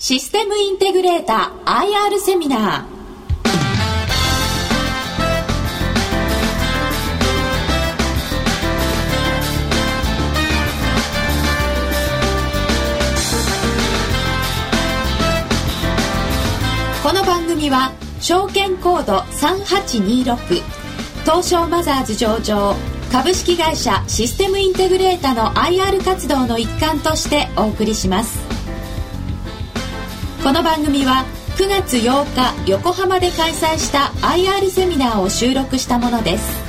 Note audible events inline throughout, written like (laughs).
システムインテグレーター IR セミナー。この番組は証券コード3826東証マザーズ上場株式会社システムインテグレーターの IR 活動の一環としてお送りします。この番組は9月8日横浜で開催した IR セミナーを収録したものです。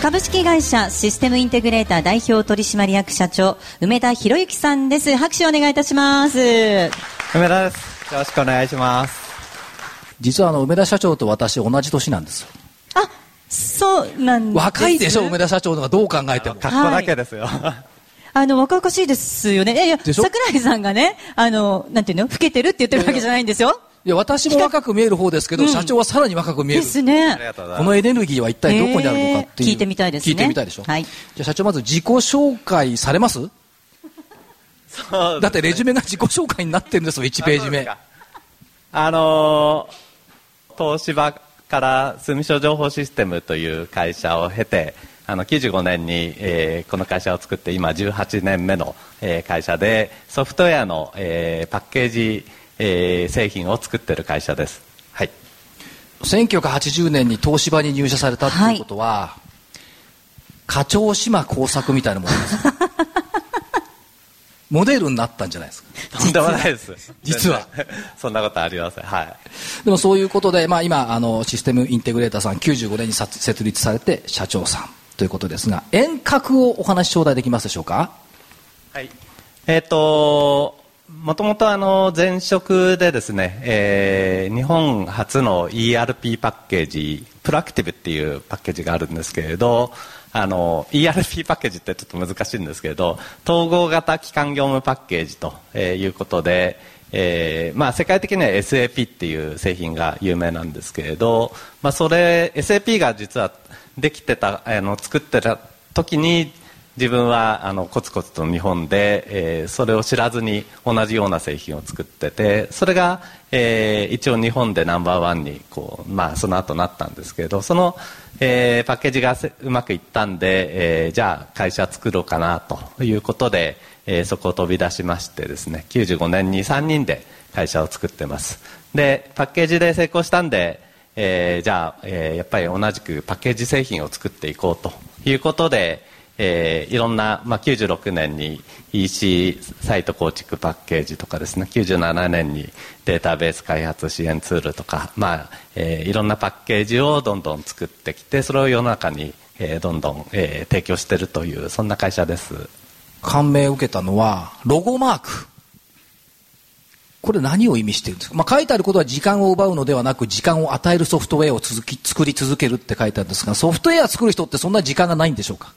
株式会社システムインテグレーター代表取締役社長梅田博之さんです。拍手をお願いいたします。梅田です。よろしくお願いします。実はあの梅田社長と私同じ年なんですよ。あそうなんです若いでしょ梅田社長のがどう考えても。格好だけですよ、はいあの、若々しいですよね。いやいや、桜井さんがね、あの、なんていうの？老けてるって言ってるわけじゃないんですよ。いや、私も若く見える方ですけど、うん、社長はさらに若く見える。ですね。このエネルギーは一体どこにあるのかっていう。聞いてみたいですね。聞いてみたいでしょ？はい。じゃあ社長まず自己紹介されます？そう、だってレジュメが自己紹介になってるんですよ、1ページ目。あのー、東芝から住所情報システムという会社を経て、あの95年に、えー、この会社を作って今18年目の、えー、会社でソフトウェアの、えー、パッケージ、えー、製品を作っている会社です、はい、1980年に東芝に入社されたということは、はい、課長島工作みたいなものです。(laughs) モデルになったんじゃないですか。とんでもないです。(laughs) 実は。(laughs) そんなことありませんはい。でもそういうことで、まあ、今あのシステムインテグレーターさん95年に設立されて社長さんということですが遠隔をお話し頂戴できますでしょうか？はい。えっ、ー、ともともとあの前職でですね、えー、日本初の ERP パッケージプロアクティブっていうパッケージがあるんですけれどあの ERP パッケージってちょっと難しいんですけれど統合型基幹業務パッケージということで、えーまあ、世界的には SAP っていう製品が有名なんですけれど、まあ、それ SAP が実はできてたあの作ってた時に自分はあのコツコツと日本で、えー、それを知らずに同じような製品を作っててそれが、えー、一応日本でナンバーワンにこう、まあ、その後なったんですけどその、えー、パッケージがうまくいったんで、えー、じゃあ会社作ろうかなということで、えー、そこを飛び出しましてですね95年に3人で会社を作ってます。でパッケージで成功したんでえー、じゃあ、えー、やっぱり同じくパッケージ製品を作っていこうということで、えー、いろんな、まあ、96年に EC サイト構築パッケージとかですね97年にデータベース開発支援ツールとか、まあえー、いろんなパッケージをどんどん作ってきてそれを世の中に、えー、どんどん、えー、提供しているというそんな会社です。感銘を受けたのはロゴマーク。これ何を意味してるんですか、まあ、書いてあることは時間を奪うのではなく時間を与えるソフトウェアを続き作り続けるって書いてあるんですがソフトウェア作る人ってそんな時間がないんでしょうか？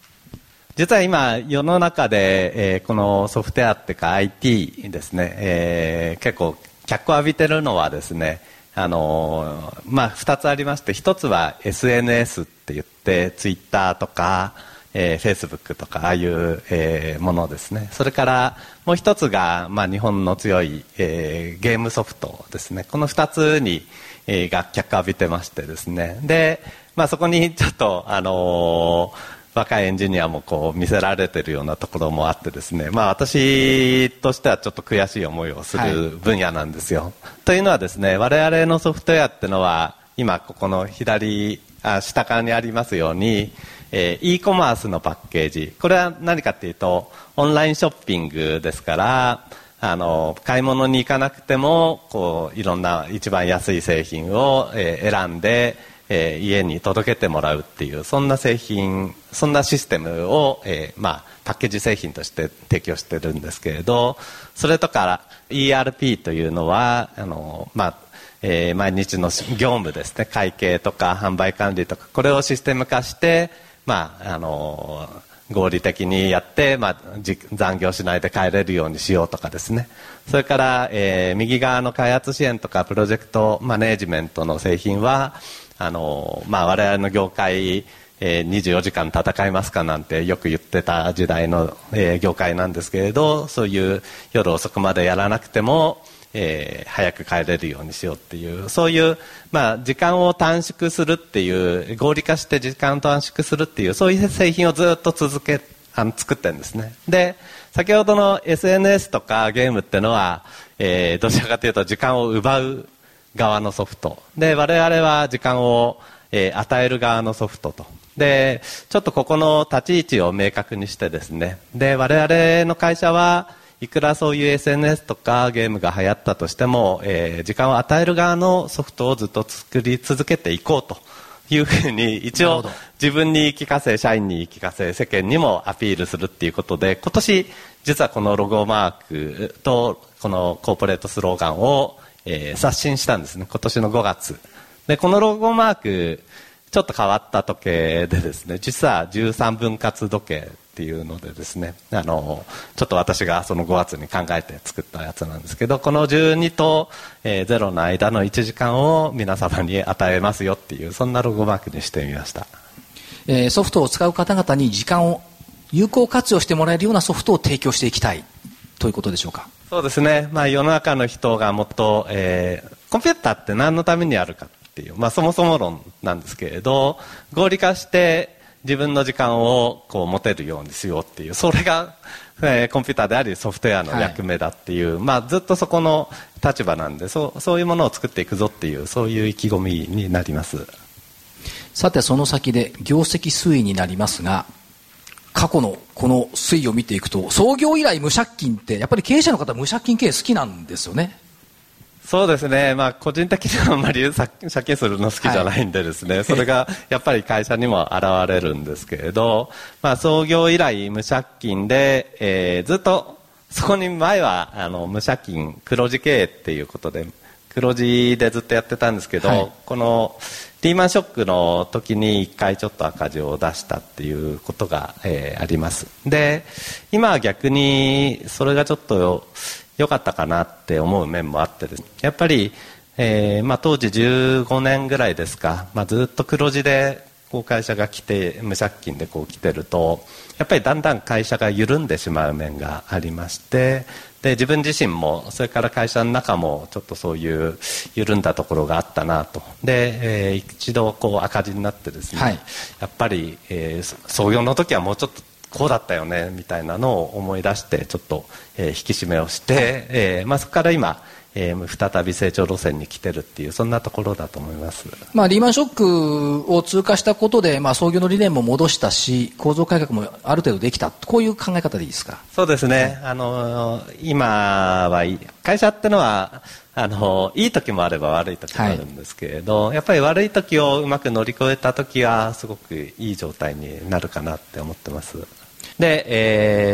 実は今世の中で、えー、このソフトウェアっていうか IT ですね、えー、結構脚光を浴びてるのはですねあの、まあ、2つありまして1つは SNS って言ってツイッターとかえー、Facebook とかああいう、えー、ものですね。それからもう一つが、まあ、日本の強い、えー、ゲームソフトですね。この2つに、えー、が脚光浴びてましてですね。で、まあ、そこにちょっと、あのー若いエンジニアもこう見せられてるようなところもあってですね、まあ、私としてはちょっと悔しい思いをする分野なんですよ。はい、というのはですね我々のソフトウェアっていうのは今ここの左あ下側にありますようにえー、e コマースのパッケージ。これは何かっていうとオンラインショッピングですからあの買い物に行かなくてもこういろんな一番安い製品を、えー、選んで、えー、家に届けてもらうっていうそんな製品そんなシステムを、えー、まあ、パッケージ製品として提供してるんですけれどそれとか ERP というのはあの、まあえ、毎日の業務ですね。会計とか販売管理とかこれをシステム化してまあ、あの合理的にやって、まあ、残業しないで帰れるようにしようとかですね。それから、えー、右側の開発支援とかプロジェクトマネージメントの製品はあの、まあ、我々の業界えー、24時間戦いますかなんてよく言ってた時代の、えー、業界なんですけれどそういう夜遅くまでやらなくても、えー、早く帰れるようにしようっていうそういう、まあ、時間を短縮するっていう合理化して時間を短縮するっていうそういう製品をずっと続けあの作ってるんですね。で先ほどの SNS とかゲームっていうのは、えー、どちらかというと時間を奪う側のソフト。で我々は時間を、えー、与える側のソフトと。でちょっとここの立ち位置を明確にしてですね。で我々の会社はいくらそういう SNS とかゲームが流行ったとしても、えー、時間を与える側のソフトをずっと作り続けていこうというふうに一応自分に言い聞かせ社員に言い聞かせ世間にもアピールするっていうことで今年実はこのロゴマークとこのコーポレートスローガンを、えー、刷新したんですね。今年の5月。でこのロゴマークちょっと変わった時計でですね実は13分割時計っていうのでですねあのちょっと私がその5月に考えて作ったやつなんですけどこの12と、えー、0の間の1時間を皆様に与えますよっていうそんなロゴマークにしてみました、えー、ソフトを使う方々に時間を有効活用してもらえるようなソフトを提供していきたい。ということでしょうか。そうですね、まあ、世の中の人がもっと、えー、コンピューターって何のためにあるかっていう、まあ、そもそも論なんですけれど合理化して自分の時間をこう持てるようにしようっていうそれが、えー、コンピューターでありソフトウェアの役目だっていう、はい、まあ、ずっとそこの立場なんでそうそういうものを作っていくぞっていうそういう意気込みになります。さてその先で業績推移になりますが過去のこの推移を見ていくと創業以来無借金ってやっぱり経営者の方無借金経営好きなんですよねそうですね、まあ、個人的にはあんまり (laughs) 借金するの好きじゃないんでですね、はい、それがやっぱり会社にも現れるんですけれど、まあ、創業以来無借金で、えー、ずっとそこに前はあの無借金黒字経営っていうことで黒字でずっとやってたんですけど、はい、このリーマンショックの時に1回ちょっと赤字を出したっていうことが、えー、あります。で今は逆にそれがちょっと良かったかなって思う面もあってです。ねやっぱり、えーまあ、当時15年ぐらいですか、まあ、ずっと黒字でこう会社が来て無借金でこう来てるとやっぱりだんだん会社が緩んでしまう面がありましてで自分自身もそれから会社の中もちょっとそういう緩んだところがあったなと。で、えー、一度こう赤字になってですね、はい、やっぱり、えー、創業の時はもうちょっとこうだったよねみたいなのを思い出してちょっと、えー、引き締めをして、えーまあ、そこから今、えー、再び成長路線に来てるっていうそんなところだと思います、まあ、リーマンショックを通過したことで、まあ、創業の理念も戻したし構造改革もある程度できた。こういう考え方でいいですか？そうですね、あの今は会社ってのはあのいい時もあれば悪い時もあるんですけれど、はい、やっぱり悪い時をうまく乗り越えた時はすごくいい状態になるかなって思ってますで、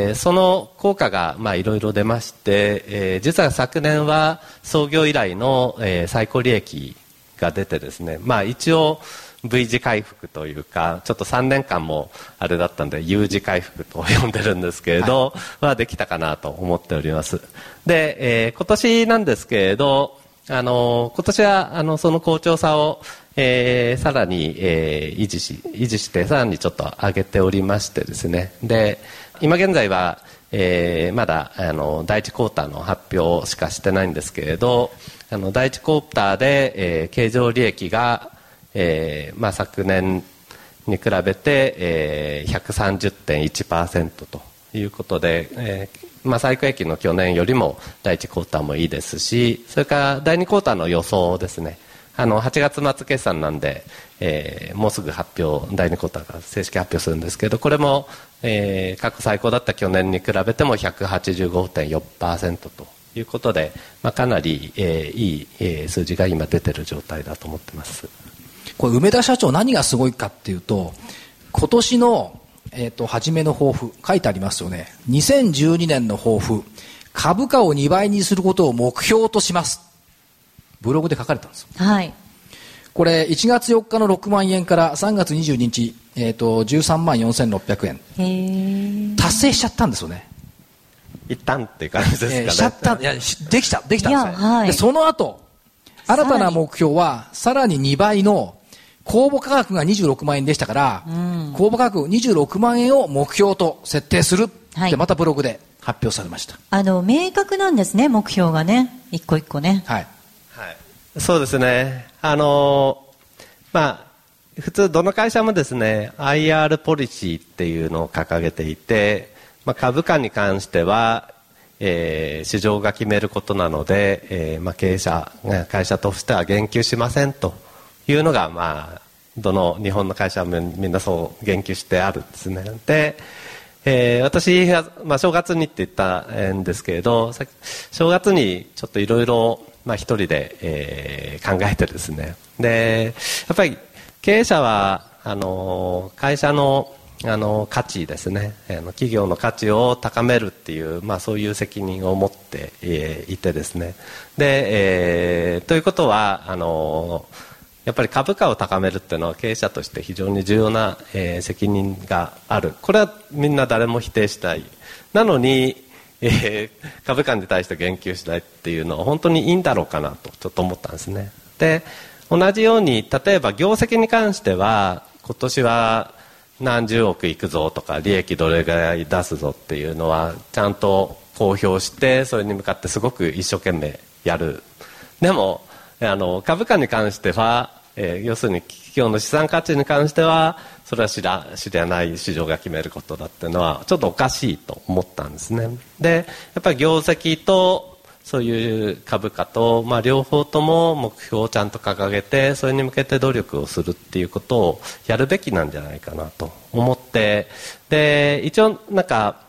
えー、その効果がいろいろ出まして、えー、実は昨年は創業以来の、えー、最高利益が出てですね、まあ、一応 V 字回復というかちょっと3年間もあれだったんで U 字回復と呼んでるんですけれど、はい、はできたかなと思っております。で、えー、今年なんですけれどあの今年はあのその好調さをえー、さらに、えー、維持し維持してさらにちょっと上げておりましてですね。で今現在は、えー、まだあの第1クォーターの発表しかしてないんですけれどあの第1クォーターで、えー、経常利益が、えーまあ、昨年に比べて、えー、130.1%ということで、えーまあ、最高益の去年よりも第1クォーターもいいですしそれから第2クォーターの予想ですね。あの8月末決算なんで、えー、もうすぐ発表第2クォーターが正式発表するんですけどこれも、えー、過去最高だった去年に比べても185.4%ということで、まあ、かなり、えー、いい、えー、数字が今出てる状態だと思ってます。これ梅田社長何がすごいかっていうと今年の、えーと、初めの抱負書いてありますよね。2012年の抱負。株価を2倍にすることを目標とします。ブログで書かれたんですはい。これ1月4日の6万円から3月22日、えーと、13万4600円。達成しちゃったんですよね。一旦っていう感じですかね、えー、しちゃった。(laughs) いやできたできたんですよ、はい、でその後新たな目標はさらに2倍の公募価格が26万円でしたから、公募価格26万円を目標と設定するってはい。またブログで発表されました。あの、明確なんですね、目標がね。一個一個ね。はい。そうですね。あのまあ、普通どの会社もですね、IR ポリシーっていうのを掲げていて、まあ、株価に関しては、えー市場が決めることなので、えーまあ、経営者、ね会社としては言及しませんというのが、まあ、どの日本の会社もみんなそう言及してあるんですね。で、えー私が、まあ、正月にって言ったんですけれど、正月にちょっといろいろ、まあ、一人で、えー考えてですね。で、やっぱり経営者は、あの、会社の、あの、価値ですね。あの企業の価値を高めるっていう、まあ、そういう責任を持って、えーいてですね。で、えーということは、あの、やっぱり株価を高めるっていうのは経営者として非常に重要な、えー責任がある。これはみんな誰も否定したい。なのに、えー株価に対して言及しないっていうのは本当にいいんだろうかなとちょっと思ったんですね。で、同じように、例えば業績に関しては、今年は何十億いくぞとか、利益どれぐらい出すぞっていうのは、ちゃんと公表して、それに向かってすごく一生懸命やる。でも、あの株価に関しては、えー要するに企業の資産価値に関してはそれは知ら知らない市場が決めることだっていうのはちょっとおかしいと思ったんですね。でやっぱり業績とそういう株価と、まあ、両方とも目標をちゃんと掲げてそれに向けて努力をするっていうことをやるべきなんじゃないかなと思ってで一応なんか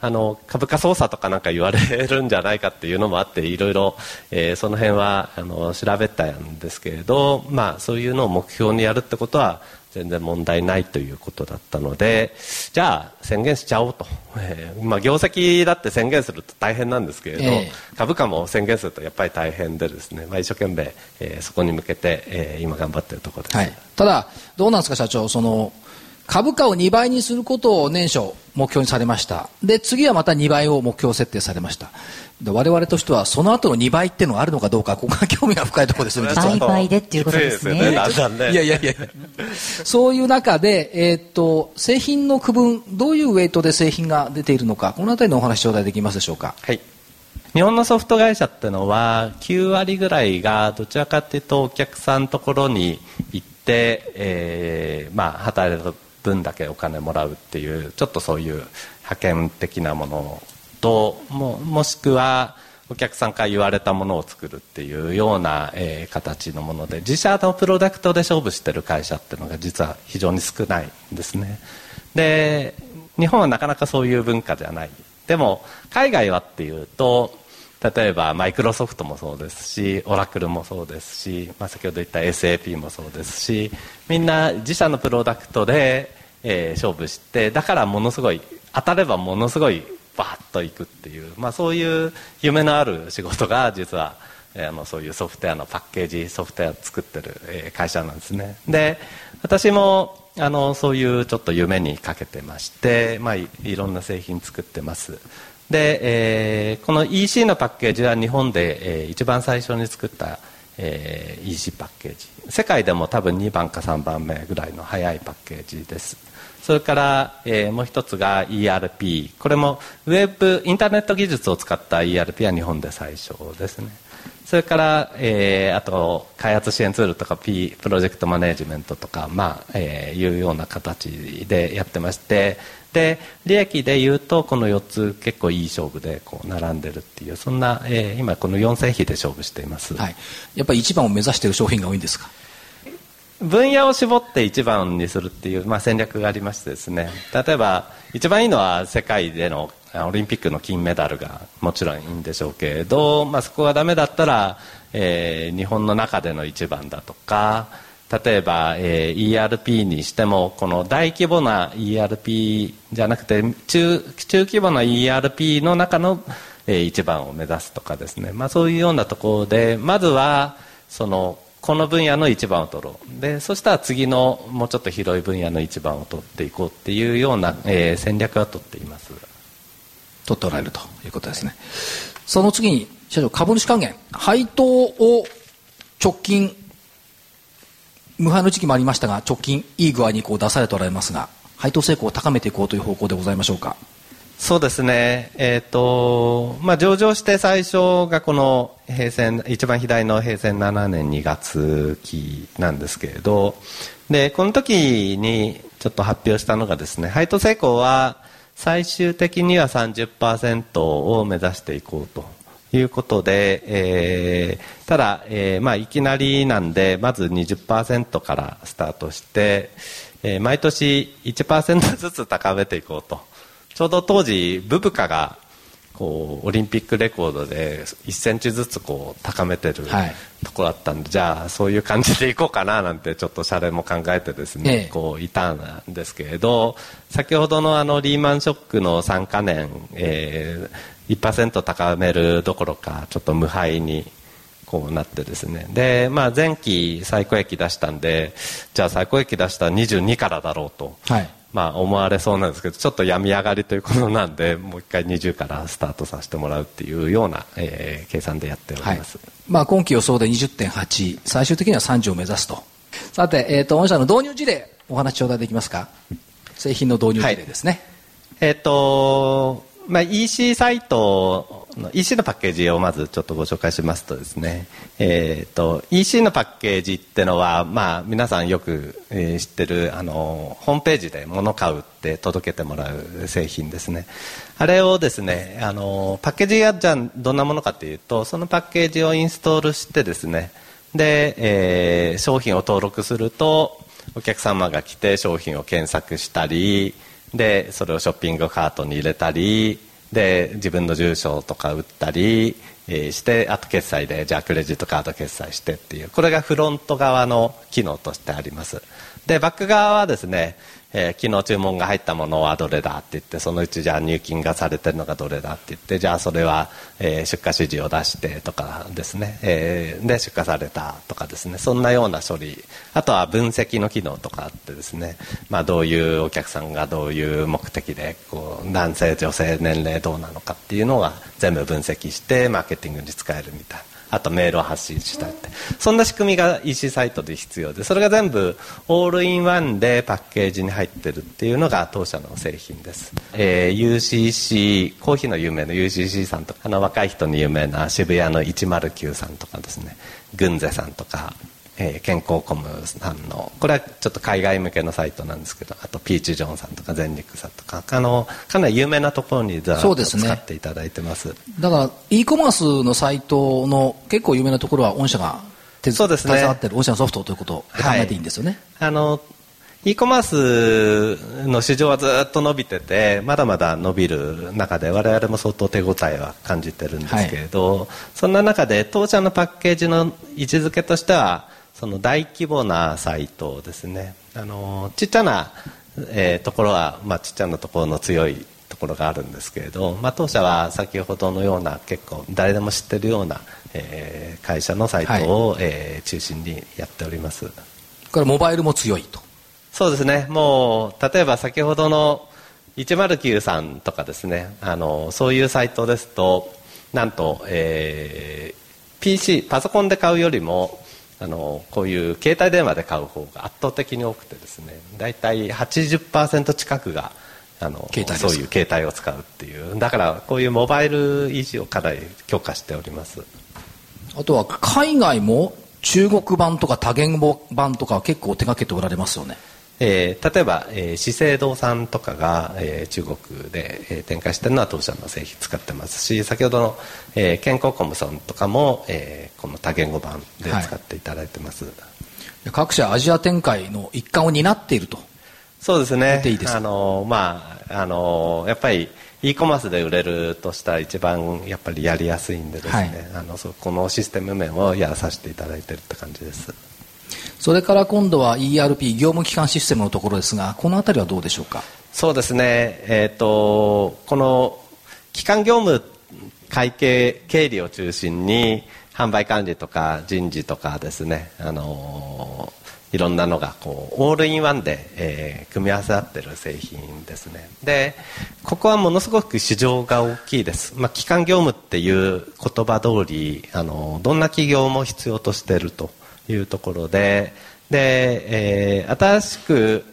あの株価操作とかなんか言われるんじゃないかっていうのもあっていろいろ、えーその辺はあの調べたんですけれど、まあ、そういうのを目標にやるってことは全然問題ないということだったのでじゃあ宣言しちゃおうと、えーまあ、業績だって宣言すると大変なんですけれど、ええ株価も宣言するとやっぱり大変でですね、まあ、一生懸命、えーそこに向けて、えー今頑張っているところです。はい。ただ、どうなんですか、社長。その、株価を2倍にすることを年初目標にされました。で、次はまた2倍を目標設定されました。で我々としては、その後の2倍っていうのがあるのかどうか、ここが (laughs) 興味が深いところですね、実は。倍々でっていうことですねいよだんだんねいやいやいやそういう中で、えーっと、製品の区分、どういうウェイトで製品が出ているのか、このあたりのお話頂戴できますでしょうか。はい、日本のソフト会社ってのは9割ぐらいがどちらかというとお客さんのところに行って、えーまあ、働く分だけお金もらうっていうちょっとそういう派遣的なものとももしくはお客さんから言われたものを作るっていうような、えー形のもので自社のプロダクトで勝負してる会社っていうのが実は非常に少ないんですね。で日本はなかなかそういう文化じゃない。でも海外はっていうと例えばマイクロソフトもそうですしオラクルもそうですし、まあ、先ほど言った SAP もそうですしみんな自社のプロダクトで、えー勝負してだからものすごい当たればものすごいバーッといくっていう、まあ、そういう夢のある仕事が実はえーあのそういうソフトウェアのパッケージソフトウェアを作ってる、えー会社なんですね。で私もあのそういうちょっと夢にかけてまして、まあ、いろんな製品作ってます。で、えーこの EC のパッケージは日本で、えー一番最初に作った、えー EC パッケージ世界でも多分2番か3番目ぐらいの早いパッケージです。それから、えーもう一つが ERP これもウェブインターネット技術を使った ERP は日本で最初ですね。それから、えーあと開発支援ツールとか、P、プロジェクトマネジメントとか、まあえーいうような形でやってましてで利益でいうとこの4つ結構いい勝負でこう並んでるっていうそんな、えー今この4製品で勝負しています、はい。やっぱり一番を目指している商品が多いんですか？分野を絞って一番にするっていう、まあ、戦略がありましてですね。例えば一番いいのは世界でのあオリンピックの金メダルがもちろんいいんでしょうけれど、まあ、そこがダメだったら、えー日本の中での一番だとか例えば、えー ERP にしてもこの大規模な ERP じゃなくて中中規模な ERP の中の、えー一番を目指すとかですね、まあ、そういうようなところでまずはそのこの分野の一番を取ろうでそしたら次のもうちょっと広い分野の一番を取っていこうっていうような、えー戦略は取っています取っておられるということですね。その次に、社長、株主還元。配当を直近無敗の時期もありましたが直近いい具合にこう出されておられますが配当成功を高めていこうという方向でございましょうか。そうですね、えーとまあ、上場して最初がこの平成一番左の平成7年2月期なんですけれどでこの時にちょっと発表したのがですね配当成功は最終的には30%を目指していこうということで、えー、ただ、えーまあ、いきなりなんでまず20%からスタートして、えー、毎年1%ずつ高めていこうと。ちょうど当時ブブカがこうオリンピックレコードで1センチずつこう高めてるところだったんで、はい、じゃあそういう感じでいこうかななんてちょっとシャレも考えてですね、ええ、こういたんですけれど先ほどのあのリーマンショックの3か年、えー、1%高めるどころかちょっと無敗にこうなってですね。で、まあ、前期最高益出したんでじゃあ最高益出したら22からだろうと、はい、まあ、思われそうなんですけどちょっと病み上がりということなんでもう一回20からスタートさせてもらうっていうような、えー、計算でやっております、はい、まあ、今期予想で20.8最終的には30を目指すと。さて、えーと、御社の導入事例お話頂戴できますか？製品の導入事例ですね、はい、えっ、ー、とまあ、EC サイトの EC のパッケージをまずちょっとご紹介しますとですね、えーと、EC のパッケージってのは、まあ、皆さんよく、知ってるあのホームページで物買うって届けてもらう製品ですね。あれをですねあのパッケージがじゃあどんなものかというとそのパッケージをインストールしてですね。で、えー、商品を登録するとお客様が来て商品を検索したりでそれをショッピングカートに入れたりで自分の住所とか打ったり、え、してあと決済でじゃあクレジットカード決済してっていうこれがフロント側の機能としてあります。でバック側はですねえー、昨日注文が入ったものはどれだって言ってそのうちじゃあ入金がされてるのがどれだって言ってじゃあそれは、えー、出荷指示を出してとかですね、えー、で出荷されたとかですね。そんなような処理。あとは分析の機能とかあってですね、まあ、どういうお客さんがどういう目的でこう男性女性年齢どうなのかっていうのが全部分析してマーケティングに使えるみたいな。あとメールを発信したいって。そんな仕組みが EC サイトで必要でそれが全部オールインワンでパッケージに入ってるっていうのが当社の製品です、えー、UCC コーヒーの有名な UCC さんとかあの若い人に有名な渋谷の109さんとかですねグンゼさんとかえー、健康コムさんのこれはちょっと海外向けのサイトなんですけどあとピーチ・ジョンさんとか全日さんとかあのかなり有名なところにざっと使っていただいてます、ね、だから e コマースのサイトの結構有名なところは御社が手伝ってる御社のソフトということで考えていいんですよね、はい、あの e コマースの市場はずっと伸びててまだまだ伸びる中で我々も相当手応えは感じてるんですけれど、はい、そんな中で当社のパッケージの位置づけとしてはその大規模なサイトですね。あのちっちゃな、えー、ところは、まあ、ちっちゃなところの強いところがあるんですけれど、まあ、当社は先ほどのような結構誰でも知ってるような、えー、会社のサイトを、はい、えー、中心にやっております。これモバイルも強いと。そうですね。もう例えば先ほどの109さんとかですね。あのそういうサイトですとなんと、えー、PC パソコンで買うよりもあのこういう携帯電話で買う方が圧倒的に多くてですね大体80%近くがあのそういう携帯を使うっていう。だからこういうモバイル維持をかなり強化しております。あとは海外も中国版とか多言語版とか結構手掛けておられますよねえー、例えば、えー、資生堂さんとかが、えー、中国で、えー、展開しているのは当社の製品使ってますし先ほどの、えー、健康コムソンとかも、えー、この多言語版で使っていただいてます、はい、各社アジア展開の一環を担っていると。そうですね。いいあのまああのやっぱり e コマースで売れるとしたら一番やっぱりやりやすいんでですね、はい、あのそこのシステム面をやらさせていただいているって感じですそれから今度は ERP 業務機関システムのところですがこの辺りはどうでしょうか？そうですね、えーと、この機関業務会計経理を中心に販売管理とか人事とかですね、あのー、いろんなのがこうオールインワンで、えー、組み合わせ合ってる製品ですね。でここはものすごく市場が大きいです、まあ、機関業務っていう言葉通り、あのー、どんな企業も必要としていると。いうところで、で、えー、新しく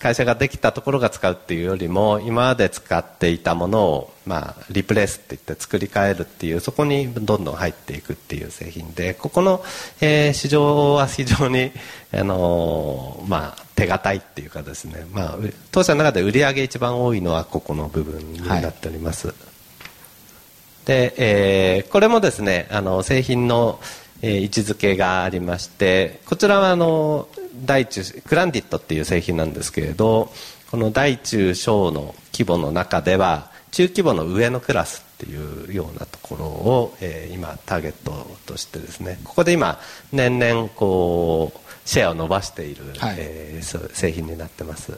会社ができたところが使うっていうよりも今まで使っていたものを、まあ、リプレイスって言って作り変えるっていうそこにどんどん入っていくっていう製品でここの、えー、市場は非常に、あのー、まあ、手堅いっていうかですね、まあ、当社の中で売り上げ一番多いのはここの部分になっております、はい、で、えー、これもですねあの製品のえー、位置づけがありましてこちらはあの大中クランディットっていう製品なんですけれどこの大中小の規模の中では中規模の上のクラスっていうようなところを、えー、今ターゲットとしてですねここで今年々こうシェアを伸ばしている、はい、えー、製品になってます。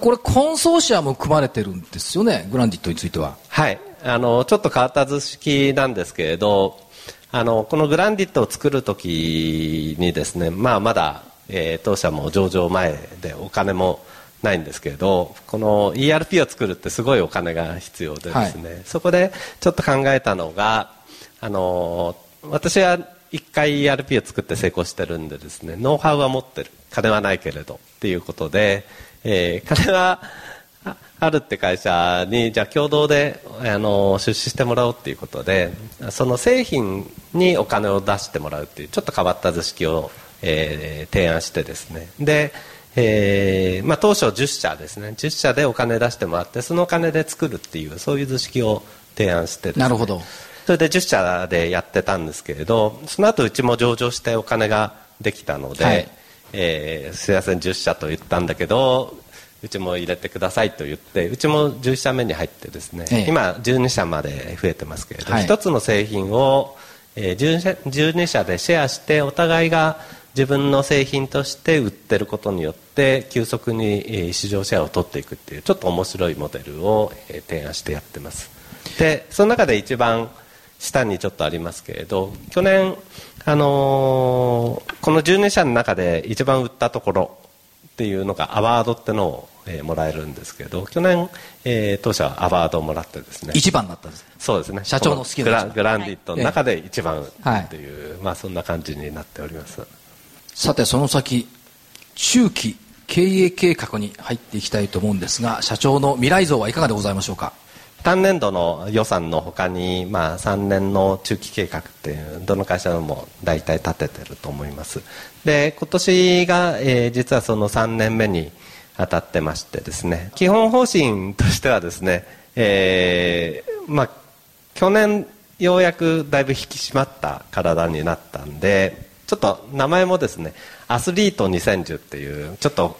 これコンソーシアム組まれてるんですよねグランディットについては。はい。あのちょっと変わった図式なんですけれどあのこのグランディットを作るときにですね、まあ、まだ、えー、当社も上場前でお金もないんですけれどこの ERP を作るってすごいお金が必要でですね、はい、そこでちょっと考えたのがあの私は1回 ERP を作って成功してるんでですねノウハウは持ってる。金はないけれど。っていうことで、えー、金はあるって会社にじゃあ共同であの出資してもらおうっていうことでその製品にお金を出してもらうっていうちょっと変わった図式を、えー、提案してですね。で、えーまあ、当初10社ですね。10社でお金出してもらってそのお金で作るっていうそういう図式を提案してなるほど。それで10社でやってたんですけれどその後うちも上場してお金ができたので、はい、えー、すいません10社と言ったんだけどうちも入れてくださいと言ってうちも11社目に入ってですね、ええ、今12社まで増えてますけれど、はい、1つの製品を、えー、12社でシェアしてお互いが自分の製品として売ってることによって急速に市場シェアを取っていくっていうちょっと面白いモデルを提案してやってます。でその中で一番下にちょっとありますけれど去年、あのー、この12社の中で一番売ったところっていうのがアワードってのを、えー、もらえるんですけど去年、えー、当社はアワードをもらってですね。一番だったんですそうですね。社長の好きなグラグランディットの中で一番っていう、はい、まあそんな感じになっております。さてその先中期経営計画に入っていきたいと思うんですが社長の未来像はいかがでございましょうか？単年度の予算のほかに、まあ、3年の中期計画っていうどの会社でも大体立ててると思います。で今年が、えー、実はその3年目に当たってましてですね。基本方針としてはですね、えーまあ、去年ようやくだいぶ引き締まった体になったんでちょっと名前もですねアスリート2010っていうちょっと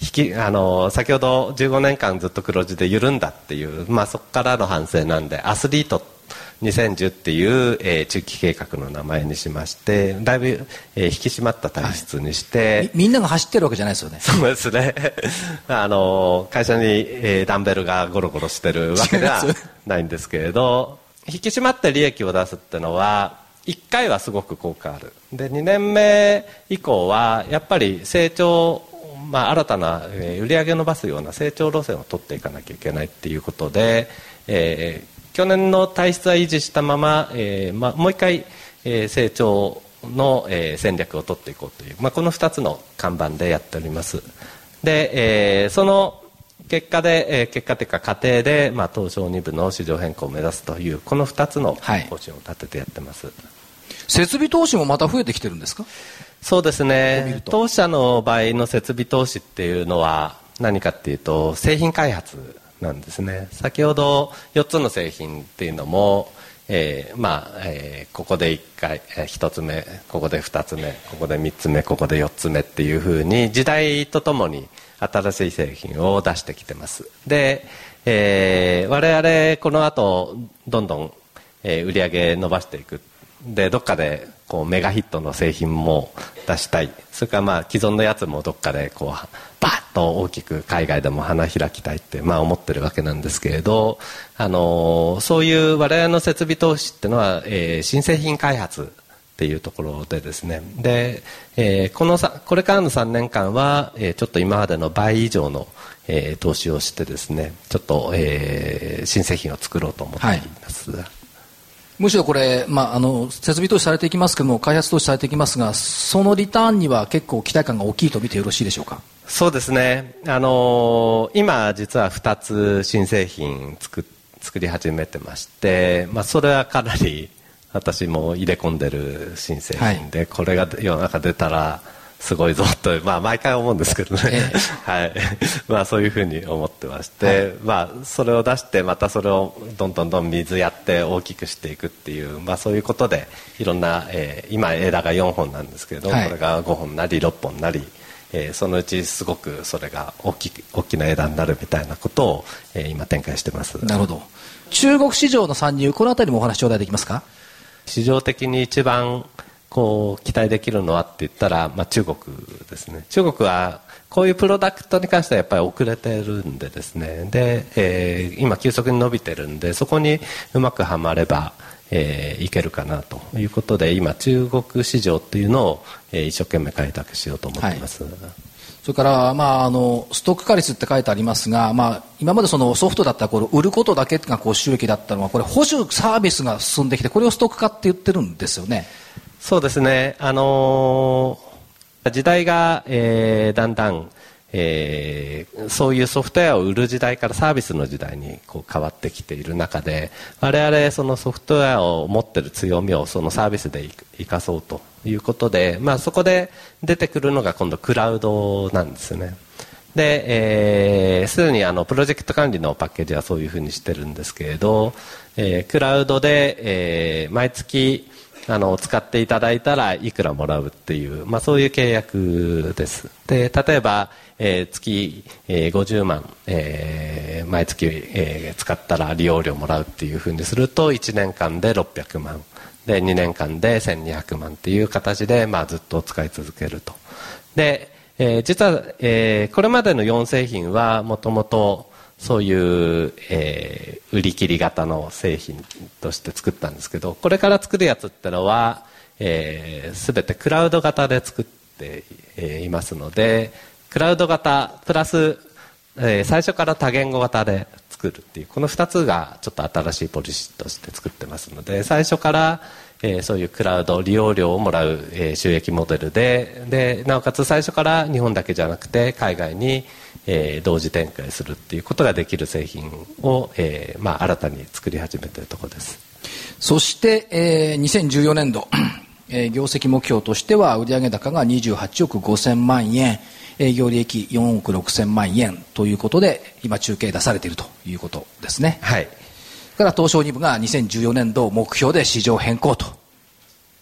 引きあの先ほど15年間ずっと黒字で緩んだっていう、まあ、そこからの反省なんでアスリート2010っていう、えー、中期計画の名前にしましてだいぶ、えー、引き締まった体質にして、はい、みんなが走ってるわけじゃないですよね。そうですね。(laughs) あの会社に、えー、ダンベルがゴロゴロしてるわけではないんですけれど引き締まって利益を出すっていうのは1回はすごく効果ある。で2年目以降はやっぱり成長まあ、新たな、えー、売り上げを伸ばすような成長路線を取っていかなきゃいけないっていうことで、えー、去年の体質は維持したまま、えーまあ、もう一回、えー、成長の、えー、戦略を取っていこうという、まあ、この2つの看板でやっております。で、えー、その結果で、えー、結果というか過程で、まあ、東証2部の市場変更を目指すというこの2つの方針を立ててやってます、はい、設備投資もまた増えてきてるんですか？そうですね。当社の場合の設備投資っていうのは何かっていうと製品開発なんですね。先ほど4つの製品っていうのも、えー、まあ、えー、ここで1回、えー、1つ目ここで2つ目ここで3つ目ここで4つ目っていうふうに時代とともに新しい製品を出してきてます。で、えー、我々この後どんどん、えー、売り上げ伸ばしていくでどっかでこうメガヒットの製品も出したい。それからまあ既存のやつもどっかでこうバッと大きく海外でも花開きたいってまあ思ってるわけなんですけれど、あのそういう我々の設備投資っていうのは、えー、新製品開発っていうところでですね。で、えー、このさこれからの3年間は、えー、ちょっと今までの倍以上の、えー、投資をしてですねちょっと、えー、新製品を作ろうと思っています、はい。むしろこれ、まあ、あの設備投資されていきますけども開発投資されていきますがそのリターンには結構期待感が大きいと見てよろしいでしょうか？そうですね、あのー、今実は2つ新製品作作り始めてまして、まあ、それはかなり私も入れ込んでる新製品で、はい、これが世の中出たらすごいぞと、まあ、毎回思うんですけどね、(laughs) はい。まあ、そういうふうに思ってまして、はい、まあ、それを出してまたそれをどんどんどん水やって大きくしていくっていう、まあ、そういうことでいろんな、えー、今枝が4本なんですけど、はい、これが5本なり6本なり、えー、そのうちすごくそれが大き大きな枝になるみたいなことを、えー、今展開してます。なるほど。中国市場の参入この辺りもお話頂戴できますか？市場的に一番こう期待できるのはって言ったら、まあ、中国ですね。中国はこういうプロダクトに関してはやっぱり遅れてるんでですね。で、えー、今急速に伸びてるんでそこにうまくはまれば、えー、いけるかなということで今中国市場っていうのを、えー、一生懸命開拓しようと思ってます、はい。それから、まあ、あのストック化率って書いてありますが、まあ、今までそのソフトだったらこ売ることだけがこう収益だったのはこれ保守サービスが進んできてこれをストック化って言ってるんですよね。そうですね、あのー、時代が、えー、だんだん、えー、そういうソフトウェアを売る時代からサービスの時代にこう変わってきている中で我々そのソフトウェアを持っている強みをそのサービスで生かそうということで、まあ、そこで出てくるのが今度クラウドなんですね。で、えー、すでにあのプロジェクト管理のパッケージはそういうふうにしてるんですけれど、えー、クラウドで、えー、毎月あの使っていただいたらいくらもらうっていう、まあ、そういう契約です。で例えば、えー、月、えー、50万、えー、毎月、えー、使ったら利用料もらうっていうふうにすると1年間で600万で2年間で1200万っていう形で、まあ、ずっと使い続けると。で、えー、実は、えー、これまでの4製品はもともとそういう、えー、売り切り型の製品として作ったんですけどこれから作るやつってのは、えー、全てクラウド型で作って、え、いますのでクラウド型プラス、えー、最初から多言語型で作るっていうこの2つがちょっと新しいポリシーとして作ってますので最初からえー、そういうクラウド利用料をもらう、えー、収益モデルででなおかつ最初から日本だけじゃなくて海外に、えー、同時展開するっていうことができる製品を、えーまあ、新たに作り始めているところです。そして、えー、2014年度、えー、業績目標としては売上高が28億5000万円営業利益4億6000万円ということで今中継出されているということですね。はい。から東証2部が2014年度目標で市場変更と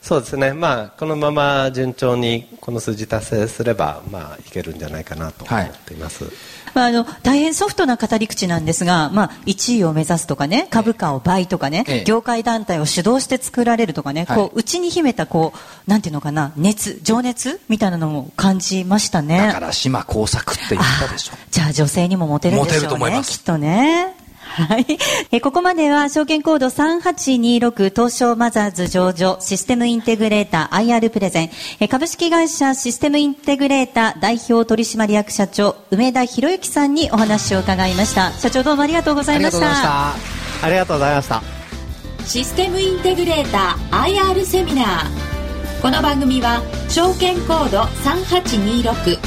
そうですね、まあ、このまま順調にこの数字達成すれば、まあ、いけるんじゃないかなと思っています、はい、まあ、あの大変ソフトな語り口なんですが、まあ、1位を目指すとかね株価を倍とかね、ええ、業界団体を主導して作られるとかね、はい、こう内に秘めたこうなんていうのかな熱情熱みたいなのも感じましたね。だから島工作って言ったでしょ。じゃあ女性にもモテるんでしょうねきっとねはい。えここまでは証券コード3826東証マザーズ上場システムインテグレーター IR プレゼンえ株式会社システムインテグレーター代表取締役社長梅田博之さんにお話を伺いました。社長どうもありがとうございました。ありがとうございました。システムインテグレーター IR セミナー。この番組は証券コード3826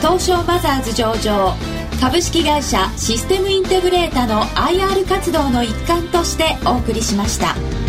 東証マザーズ上場株式会社システムインテグレータの IR 活動の一環としてお送りしました。